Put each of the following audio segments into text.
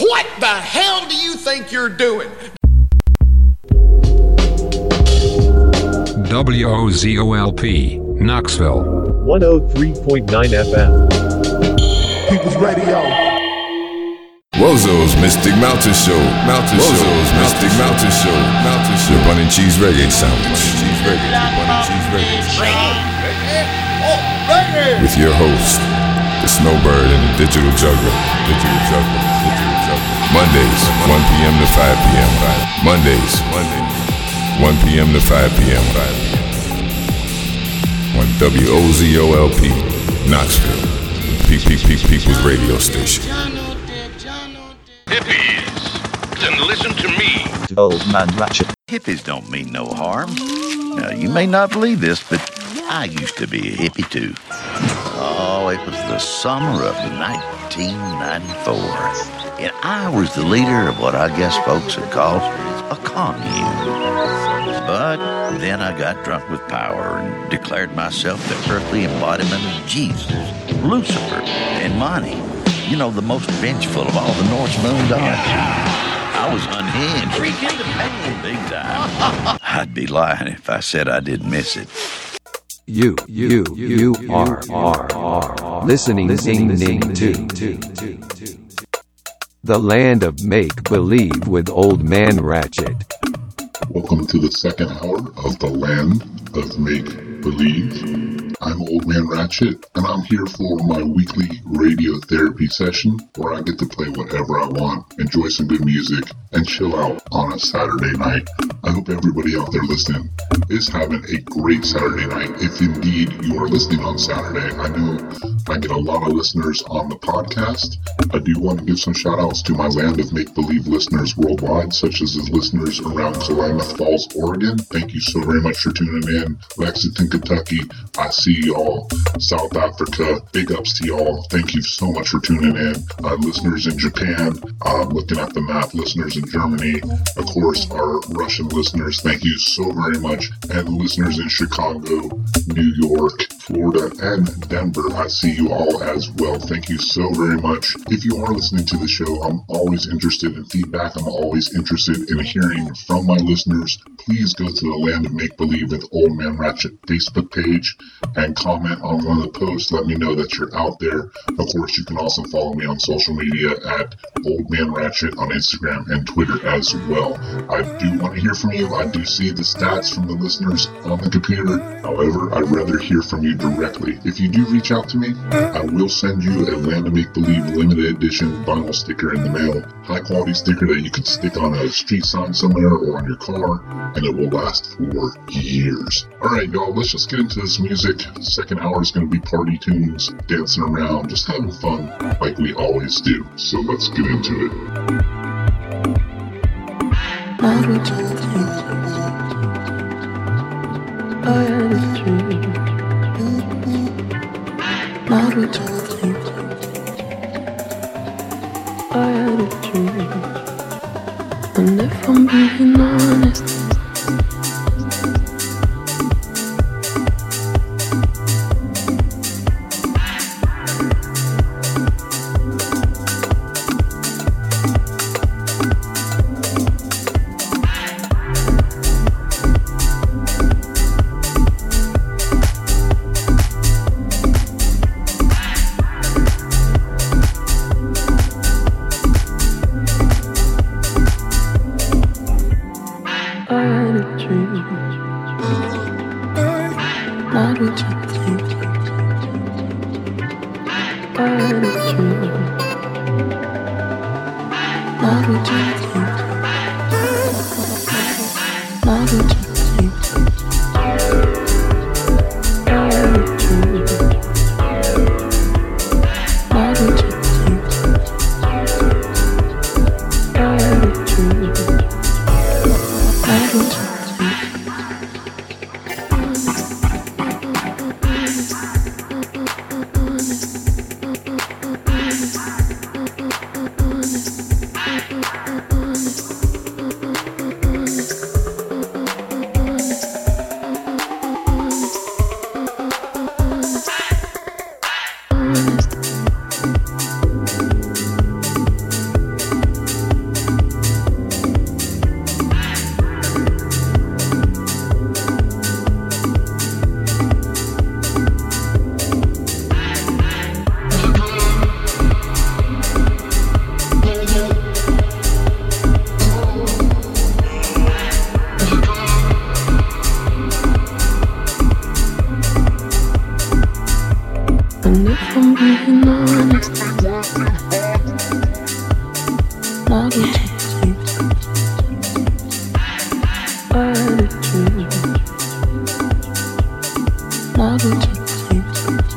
What the hell do you think you're doing? WOZOLP, Knoxville. 103.9 FM. People's Radio. Wozo's Mystic Mountain Show. Mountain Wozo's Mystic Mountain Show. Mountain Show. Bun and cheese reggae sandwich. Cheese reggae. Bun and cheese reggae. With your host, the Snowbird and the Digital Juggler. Digital Juggler. Digital Juggler. Mondays, 1 p.m. to 5 p.m. Mondays, Mondays, 1 p.m. to 5 p.m. On WOZOLP, Knoxville, PPP People's Radio Station. Hippies, then listen to me. Old Man Ratchet. Hippies don't mean no harm. Now, you may not believe this, but I used to be a hippie too. Oh, it was the summer of 1994. And I was the leader of what I guess folks would call a commune. But then I got drunk with power and declared myself the earthly embodiment of Jesus, Lucifer, and Monty. You know, the most vengeful of all the Norse moon gods. I was unhinged. Freak into pain. Big time. I'd be lying if I said I didn't miss it. You, you, you are, are, are listening, ding, ding, to the land of make believe with Old Man Ratchet. Welcome to the second hour of the land of make believe. I'm Old Man Ratchet, and I'm here for my weekly radio therapy session where I get to play whatever I want, enjoy some good music, and chill out on a Saturday night. I hope everybody out there listening is having a great Saturday night. If indeed you are listening on Saturday, I know I get a lot of listeners on the podcast. I do want to give some shout outs to my land of make believe listeners worldwide, such as the listeners around Klamath Falls, Oregon. Thank you so very much for tuning in. Lexington, Kentucky, I see y'all. South Africa, big ups to y'all. Thank you so much for tuning in. Uh, listeners in Japan, uh, looking at the map, listeners in Germany, of course, our Russian listeners, thank you so very much. And listeners in Chicago, New York, Florida, and Denver, I see you all as well. Thank you so very much. If you are listening to the show, I'm always interested in feedback. I'm always interested in hearing from my listeners. Please go to the Land of Make Believe with Old Man Ratchet Facebook page and comment on one of the posts. Let me know that you're out there. Of course, you can also follow me on social media at Old Man Ratchet on Instagram and Twitter as well. I do want to hear from you. I do see the stats from the listeners on the computer. However, I'd rather hear from you directly. If you do reach out to me, I will send you a Land of Make Believe limited edition vinyl sticker in the mail. High quality sticker that you can stick on a street sign somewhere or on your car, and it will last for years. Alright, y'all, let's just get into this music. Second hour is going to be party tunes, dancing around, just having fun like we always do. So let's get into it. I had a dream. Not a dream. I had a dream. And if I'm being honest, And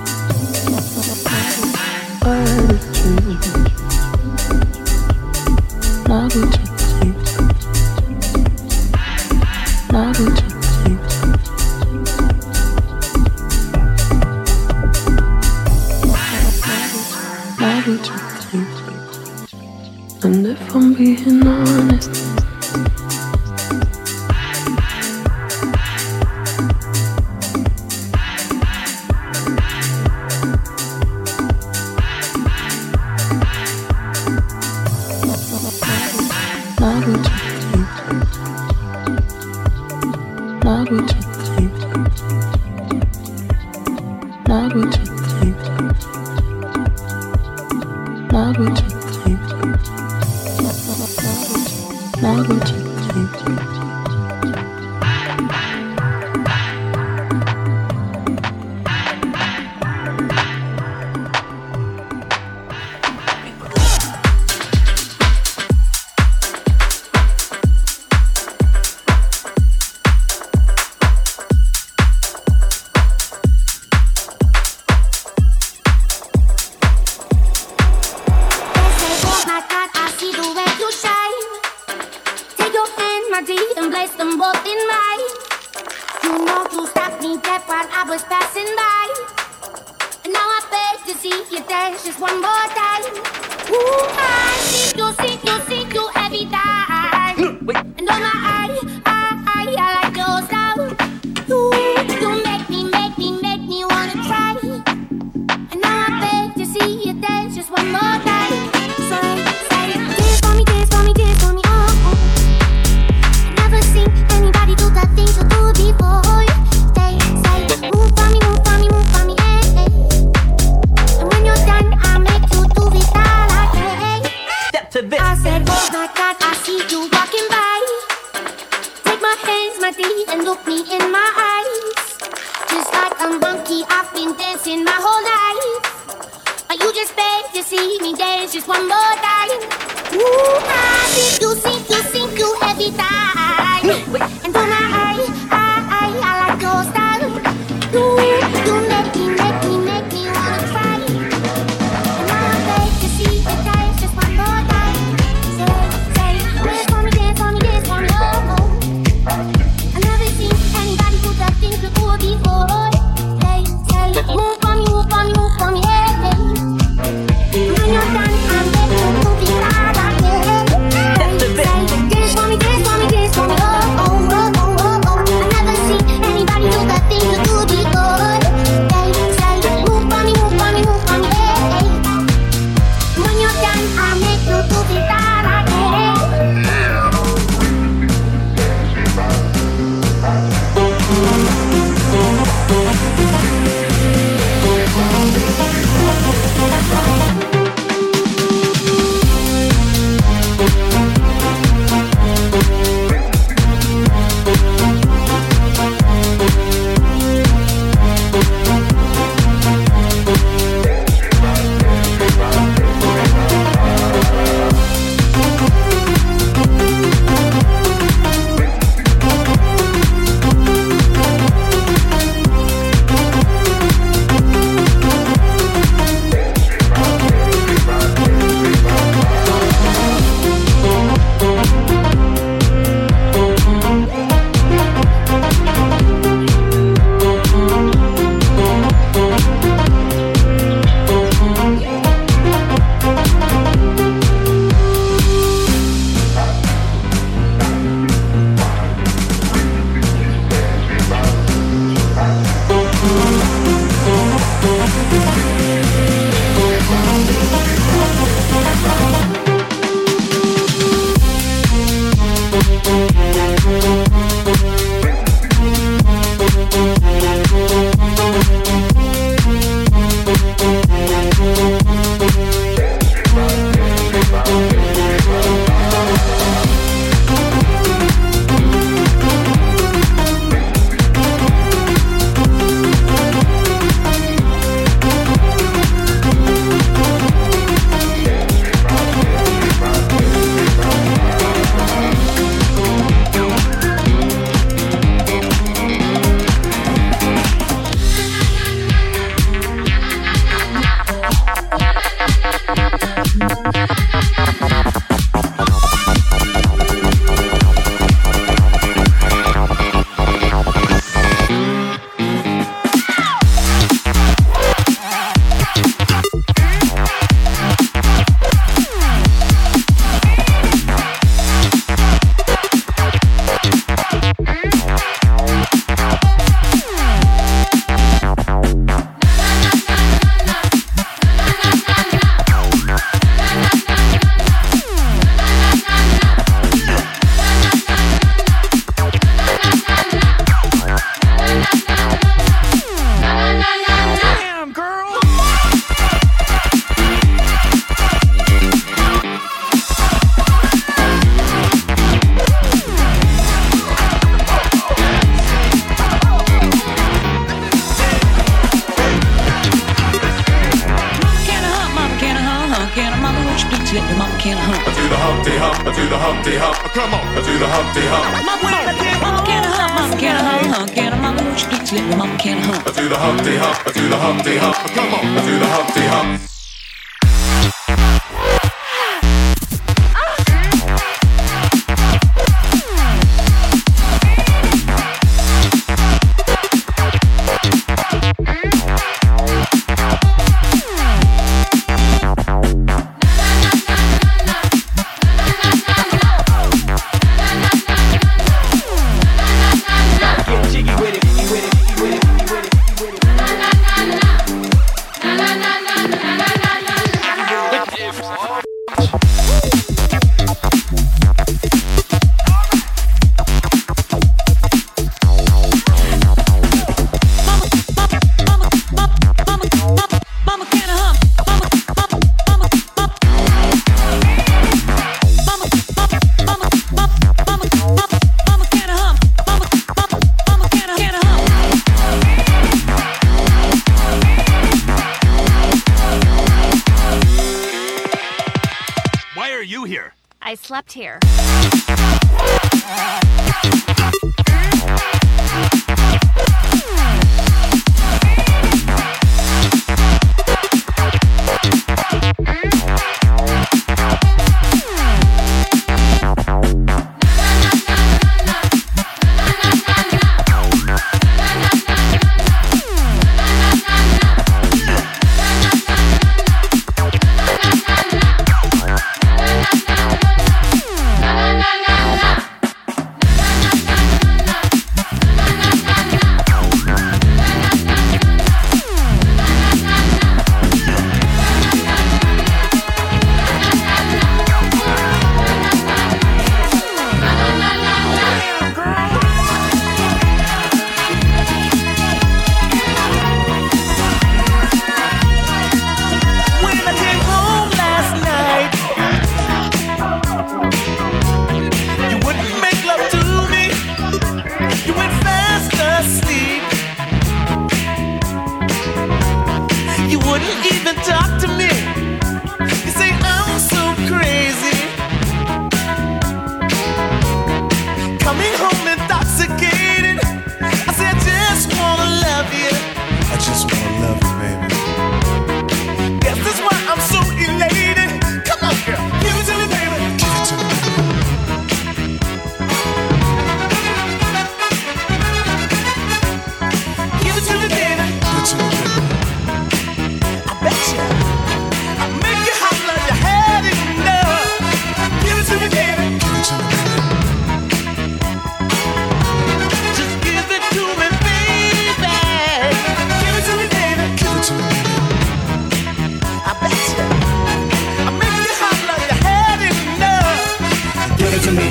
to me.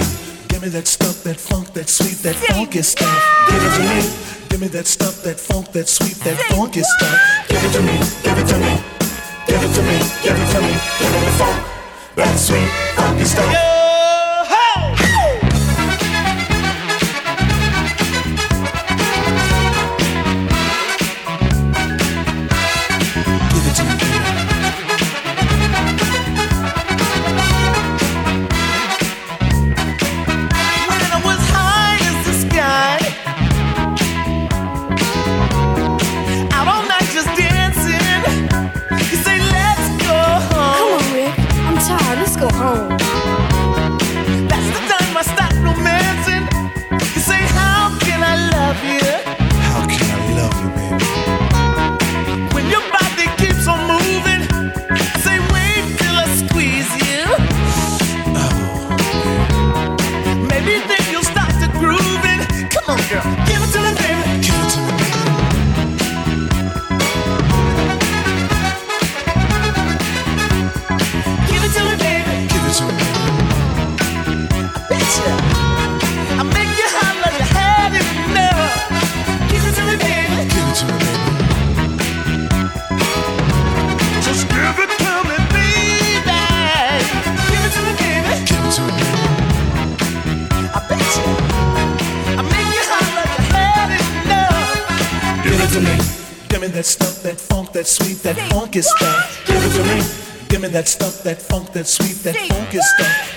Give me that stuff, that funk, that sweet, that funky stuff. Give it to me. Give me that stuff, that funk, that sweet, that funky stuff. Give it to me. Give it to me. Give it to me. Give it to me. Give it the funk, that sweet, funky stuff. funk stuff. Give it to me. Give me that stuff, that funk, that sweet, that funk stuff.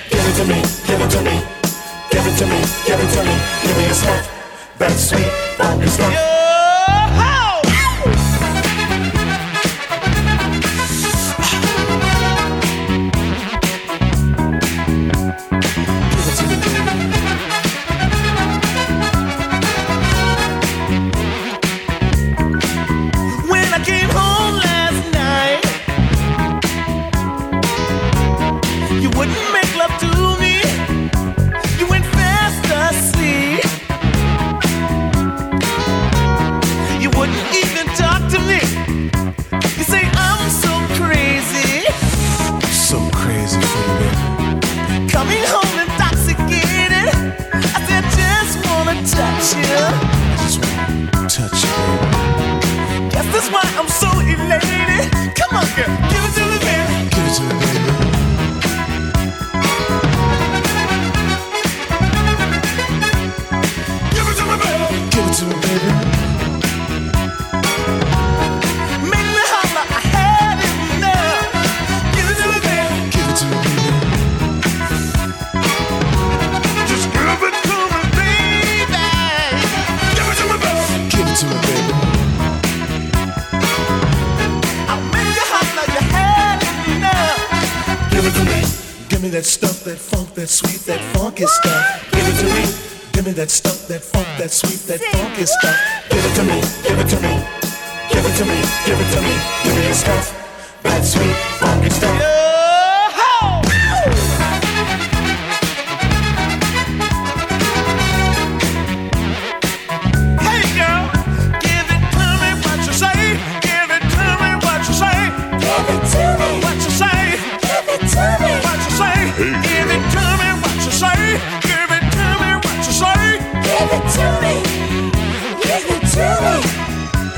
That sweet, that funky stuff.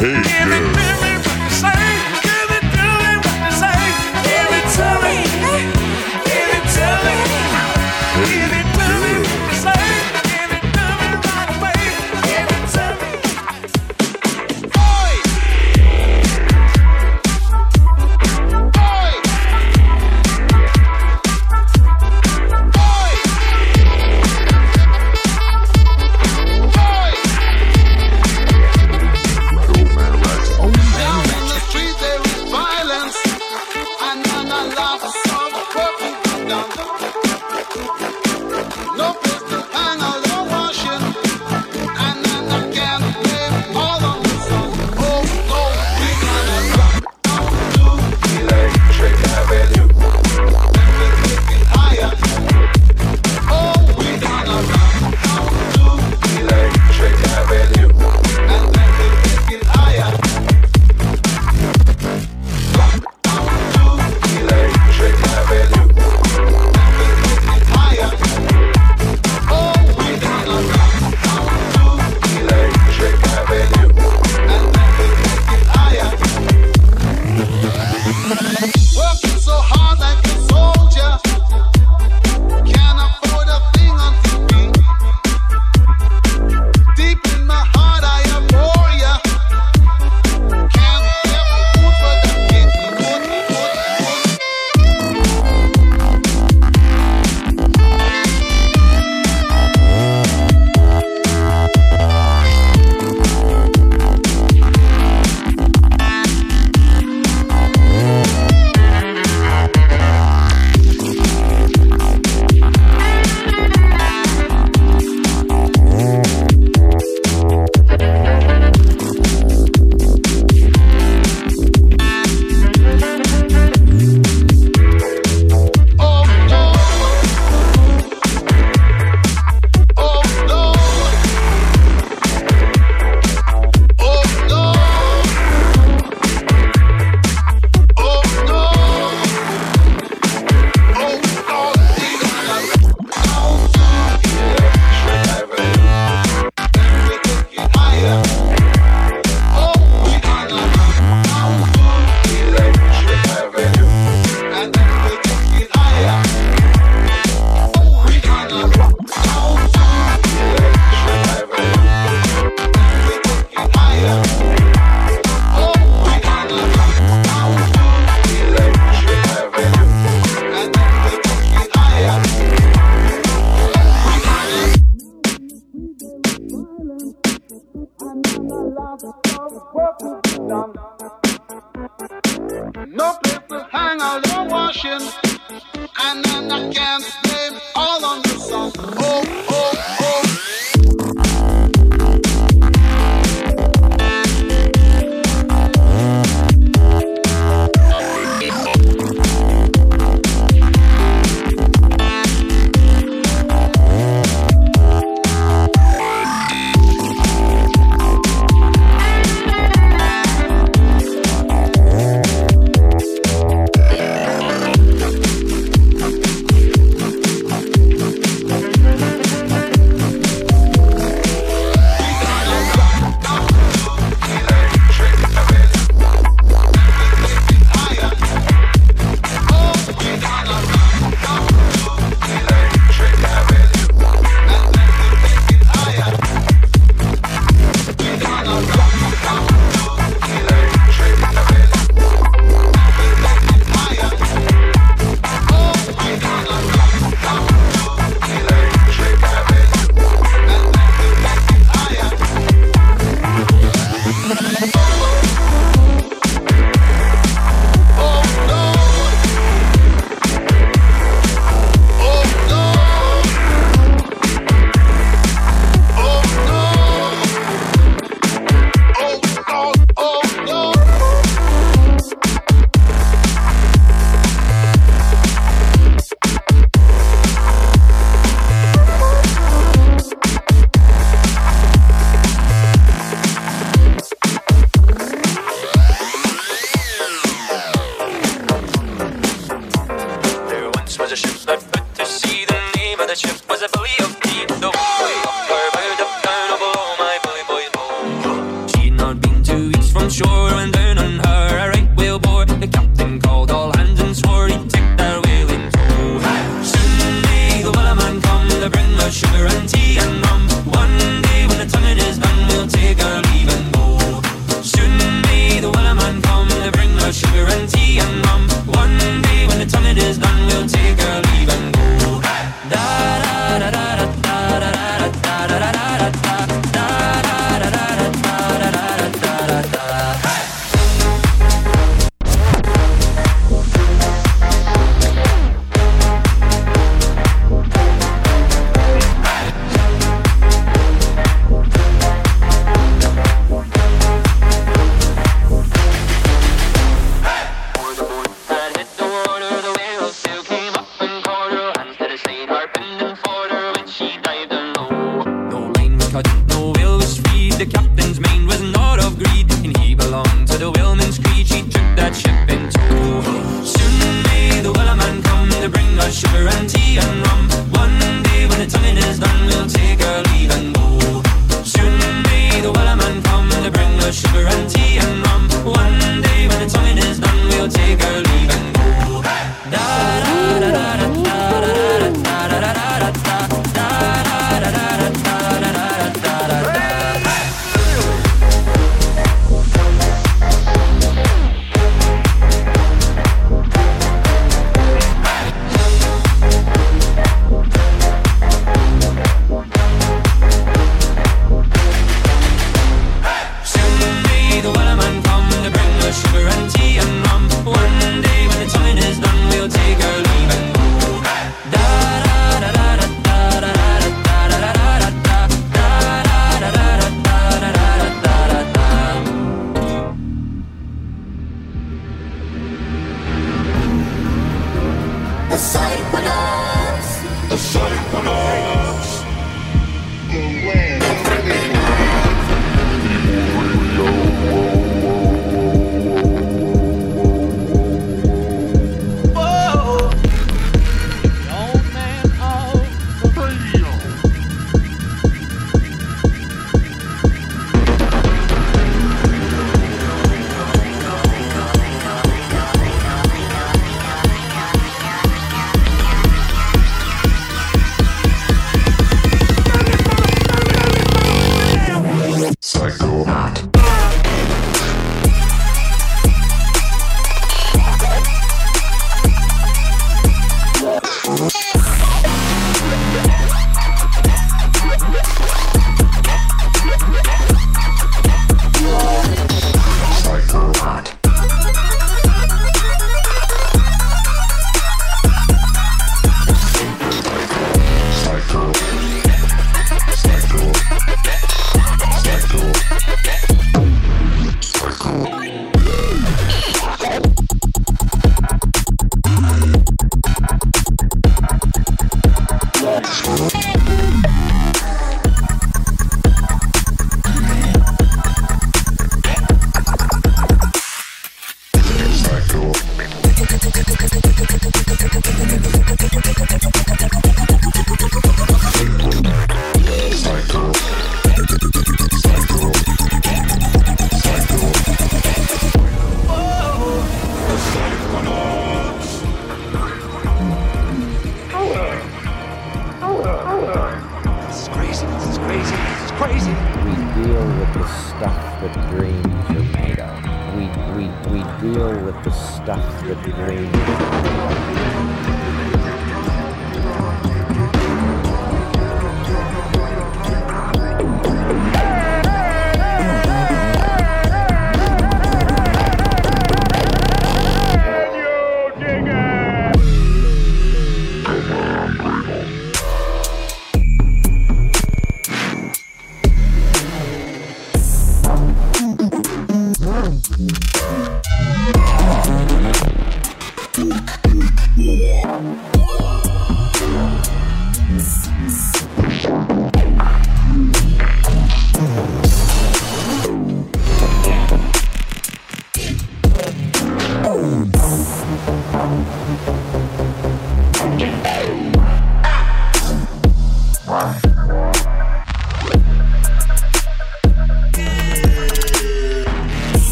Hey, Give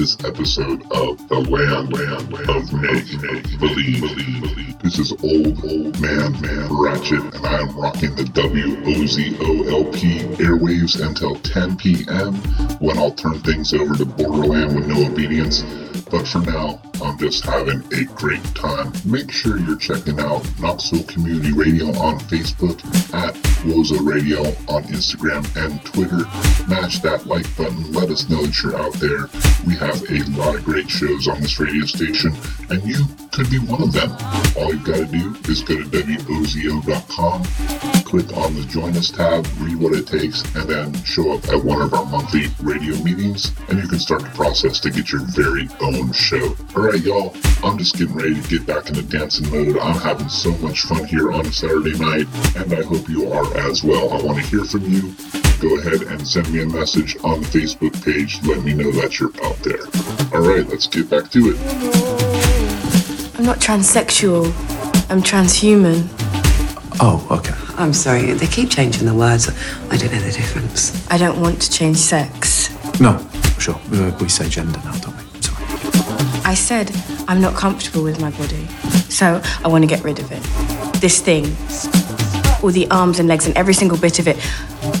this episode of The Land, land, land of Make, Believe, Believe, Believe. This is old, old man, man Ratchet, and I am rocking the WOZOLP airwaves until 10 p.m. when I'll turn things over to Borderland with no obedience. But for now, I'm just having a great time. Make sure you're checking out Knoxville Community Radio on Facebook, at WOZO Radio on Instagram and Twitter. Mash that like button. Let us know that you're out there. We have a lot of great shows on this radio station, and you could be one of them. All you've got to do is go to WOZO.com, click on the Join Us tab, read what it takes, and then show up at one of our monthly radio meetings, and you can start the process to get your very own show. Alright, y'all, I'm just getting ready to get back into dancing mode. I'm having so much fun here on a Saturday night, and I hope you are as well. I want to hear from you. Go ahead and send me a message on the Facebook page. Let me know that you're out there. Alright, let's get back to it. I'm not transsexual. I'm transhuman. Oh, okay. I'm sorry, they keep changing the words. I don't know the difference. I don't want to change sex. No, sure. Uh, we say gender now, don't we? I said I'm not comfortable with my body, so I want to get rid of it. This thing, all the arms and legs and every single bit of it.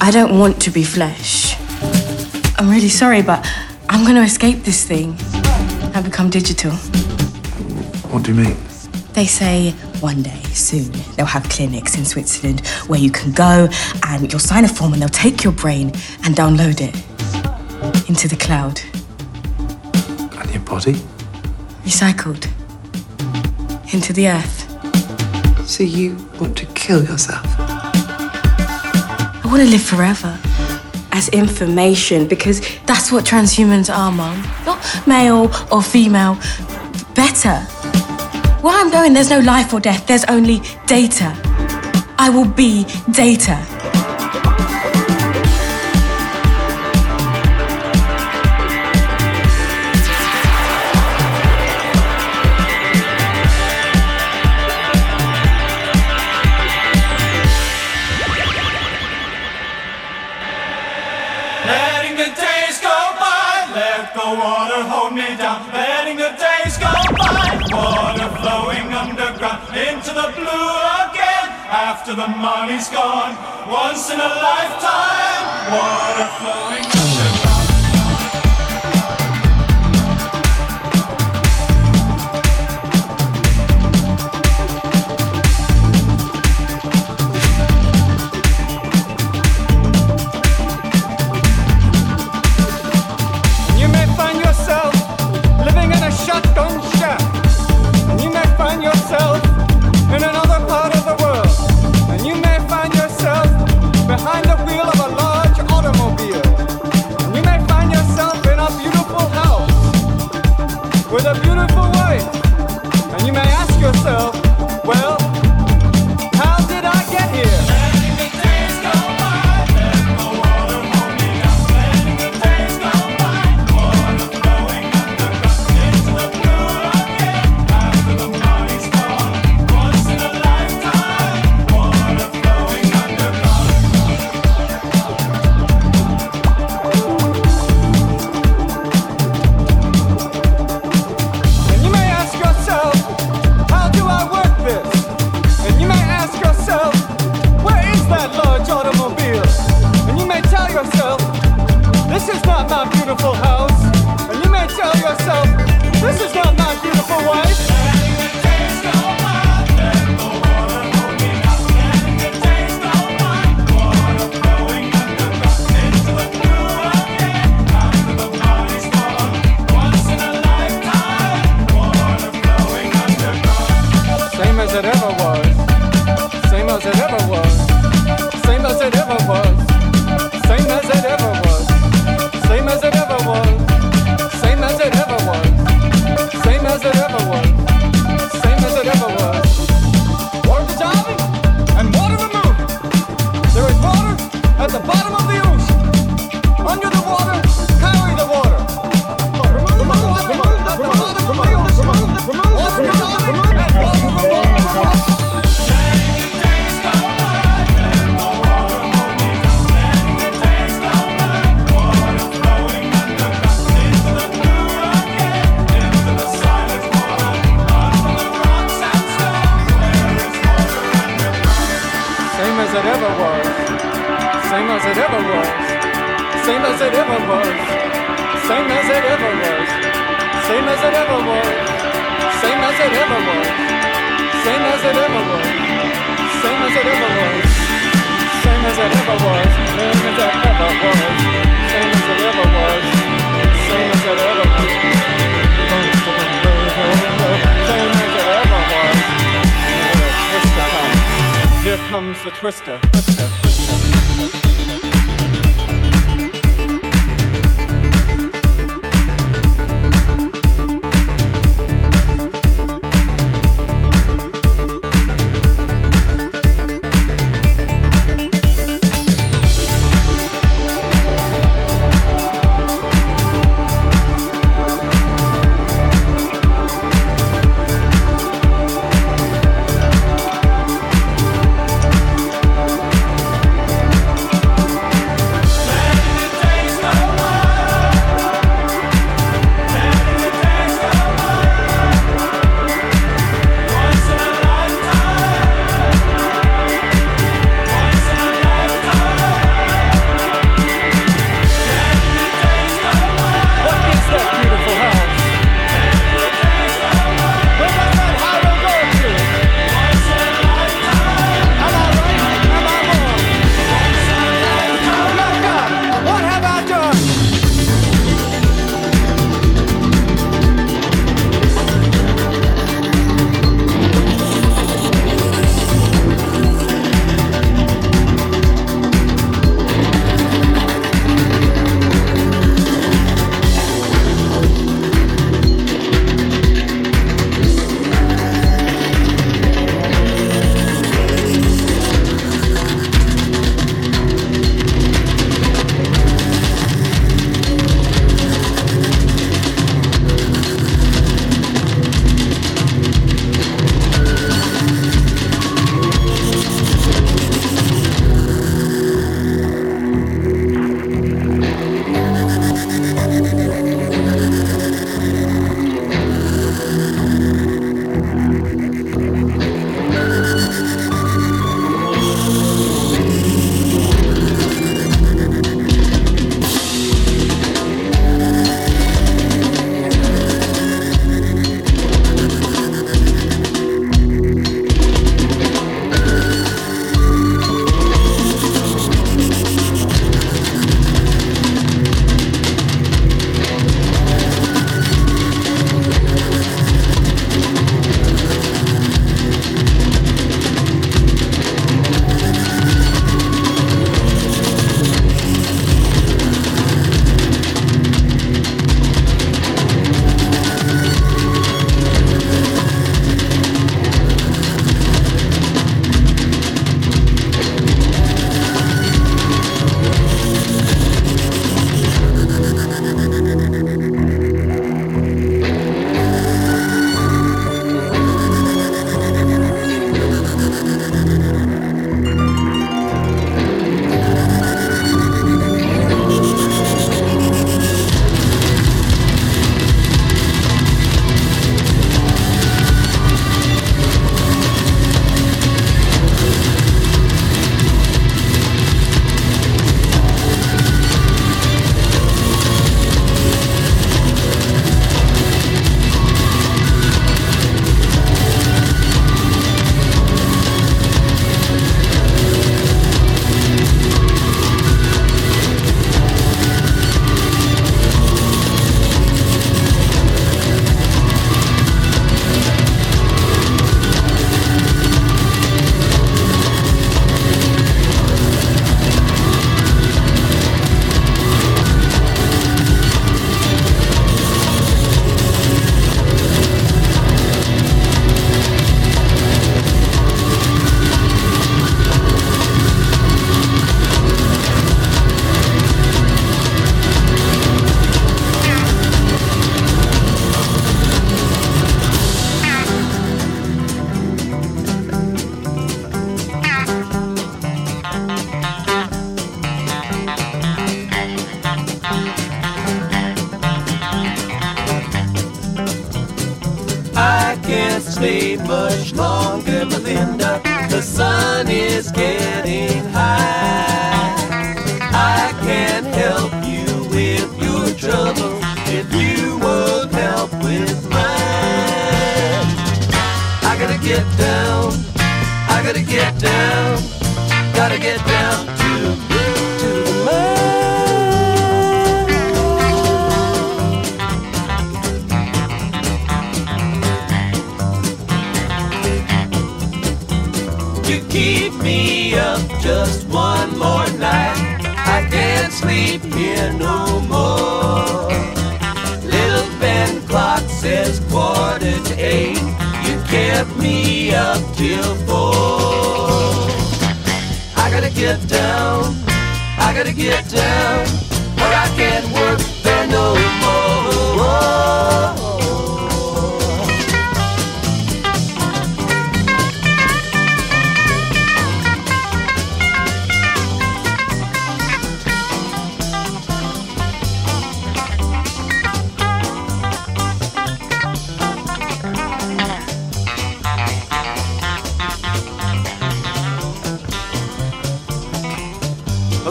I don't want to be flesh. I'm really sorry, but I'm going to escape this thing and become digital. What do you mean? They say one day soon they'll have clinics in Switzerland where you can go and you'll sign a form and they'll take your brain and download it into the cloud. And your body? Recycled into the earth. So you want to kill yourself? I want to live forever as information because that's what transhumans are, Mum. Not male or female, better. Where I'm going, there's no life or death, there's only data. I will be data. Letting the days go by, let the water hold me down. Letting into the blue again. After the money's gone, once in a lifetime, water flowing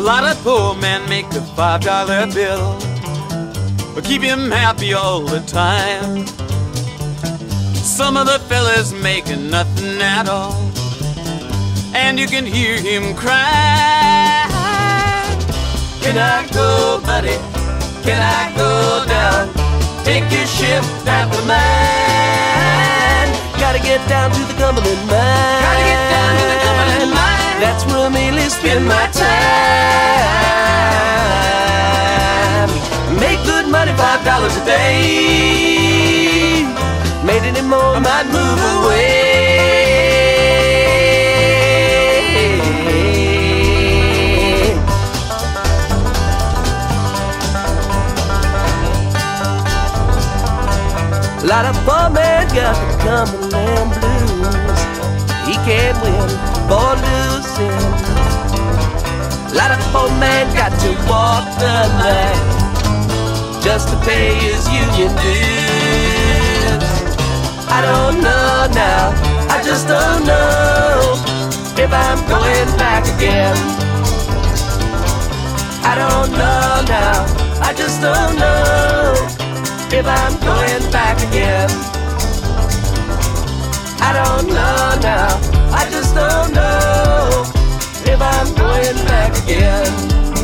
lot of poor man make a five dollar bill, but keep him happy all the time. Some of the fellas making nothing at all, and you can hear him cry. Can I go, buddy? Can I go down? Take your ship after mine. Gotta get down to the Cumberland Mine. Gotta get down to the Cumberland Mine. That's where I mainly spend my time. Make good money, five dollars a day. Made any more, I might move away. A lot of poor men got to come and can win for losing. A lot of poor man got to walk the line just to pay his union dues. I don't know now, I just don't know if I'm going back again. I don't know now, I just don't know if I'm going back again. I don't know now. I just don't know if I'm going back again.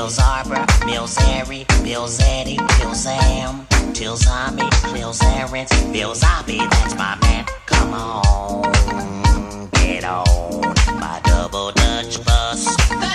Bill Zarber, Bill Zary, Bill Zeddy, Bill Sam, Till Zombie, Bill Zarens, Bill Zombie, that's my man. Come on, get on my double Dutch bus.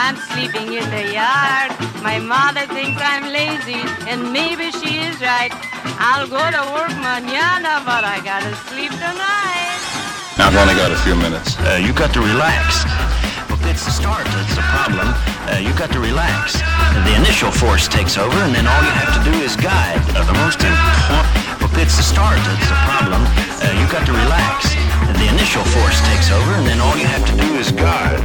I'm sleeping in the yard. My mother thinks I'm lazy, and maybe she is right. I'll go to work mañana, but I gotta sleep tonight. I've only got a few minutes. Uh, you got to relax. Look, it's the start that's the problem. Uh, you got to relax. The initial force takes over, and then all you have to do is guide. Uh, the most important. It's the start that's the problem. Uh, you got to relax. The initial force takes over, and then all you have to do is guide.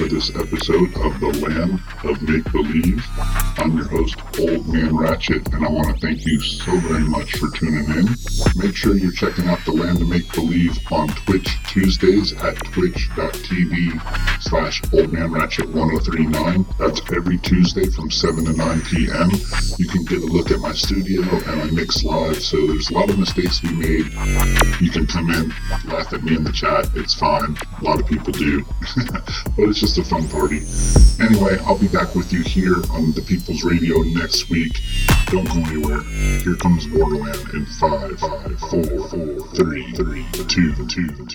For this episode of The Land of Make Believe. I'm your host, Old Man Ratchet, and I want to thank you so very much for tuning in. Make sure you're checking out The Land of Make Believe on Twitch Tuesdays at twitch.tv slash Old Man Ratchet 1039. That's every Tuesday from 7 to 9 p.m. You can get a look at my studio and I mix live, so there's a lot of mistakes we made. You can come in, laugh at me in the chat, it's fine. A lot of people do. but it's just a fun party. Anyway, I'll be back with you here on the People's Radio next week. Don't go anywhere. Here comes Borderland in five, five, four, four, three, three, two, two, two.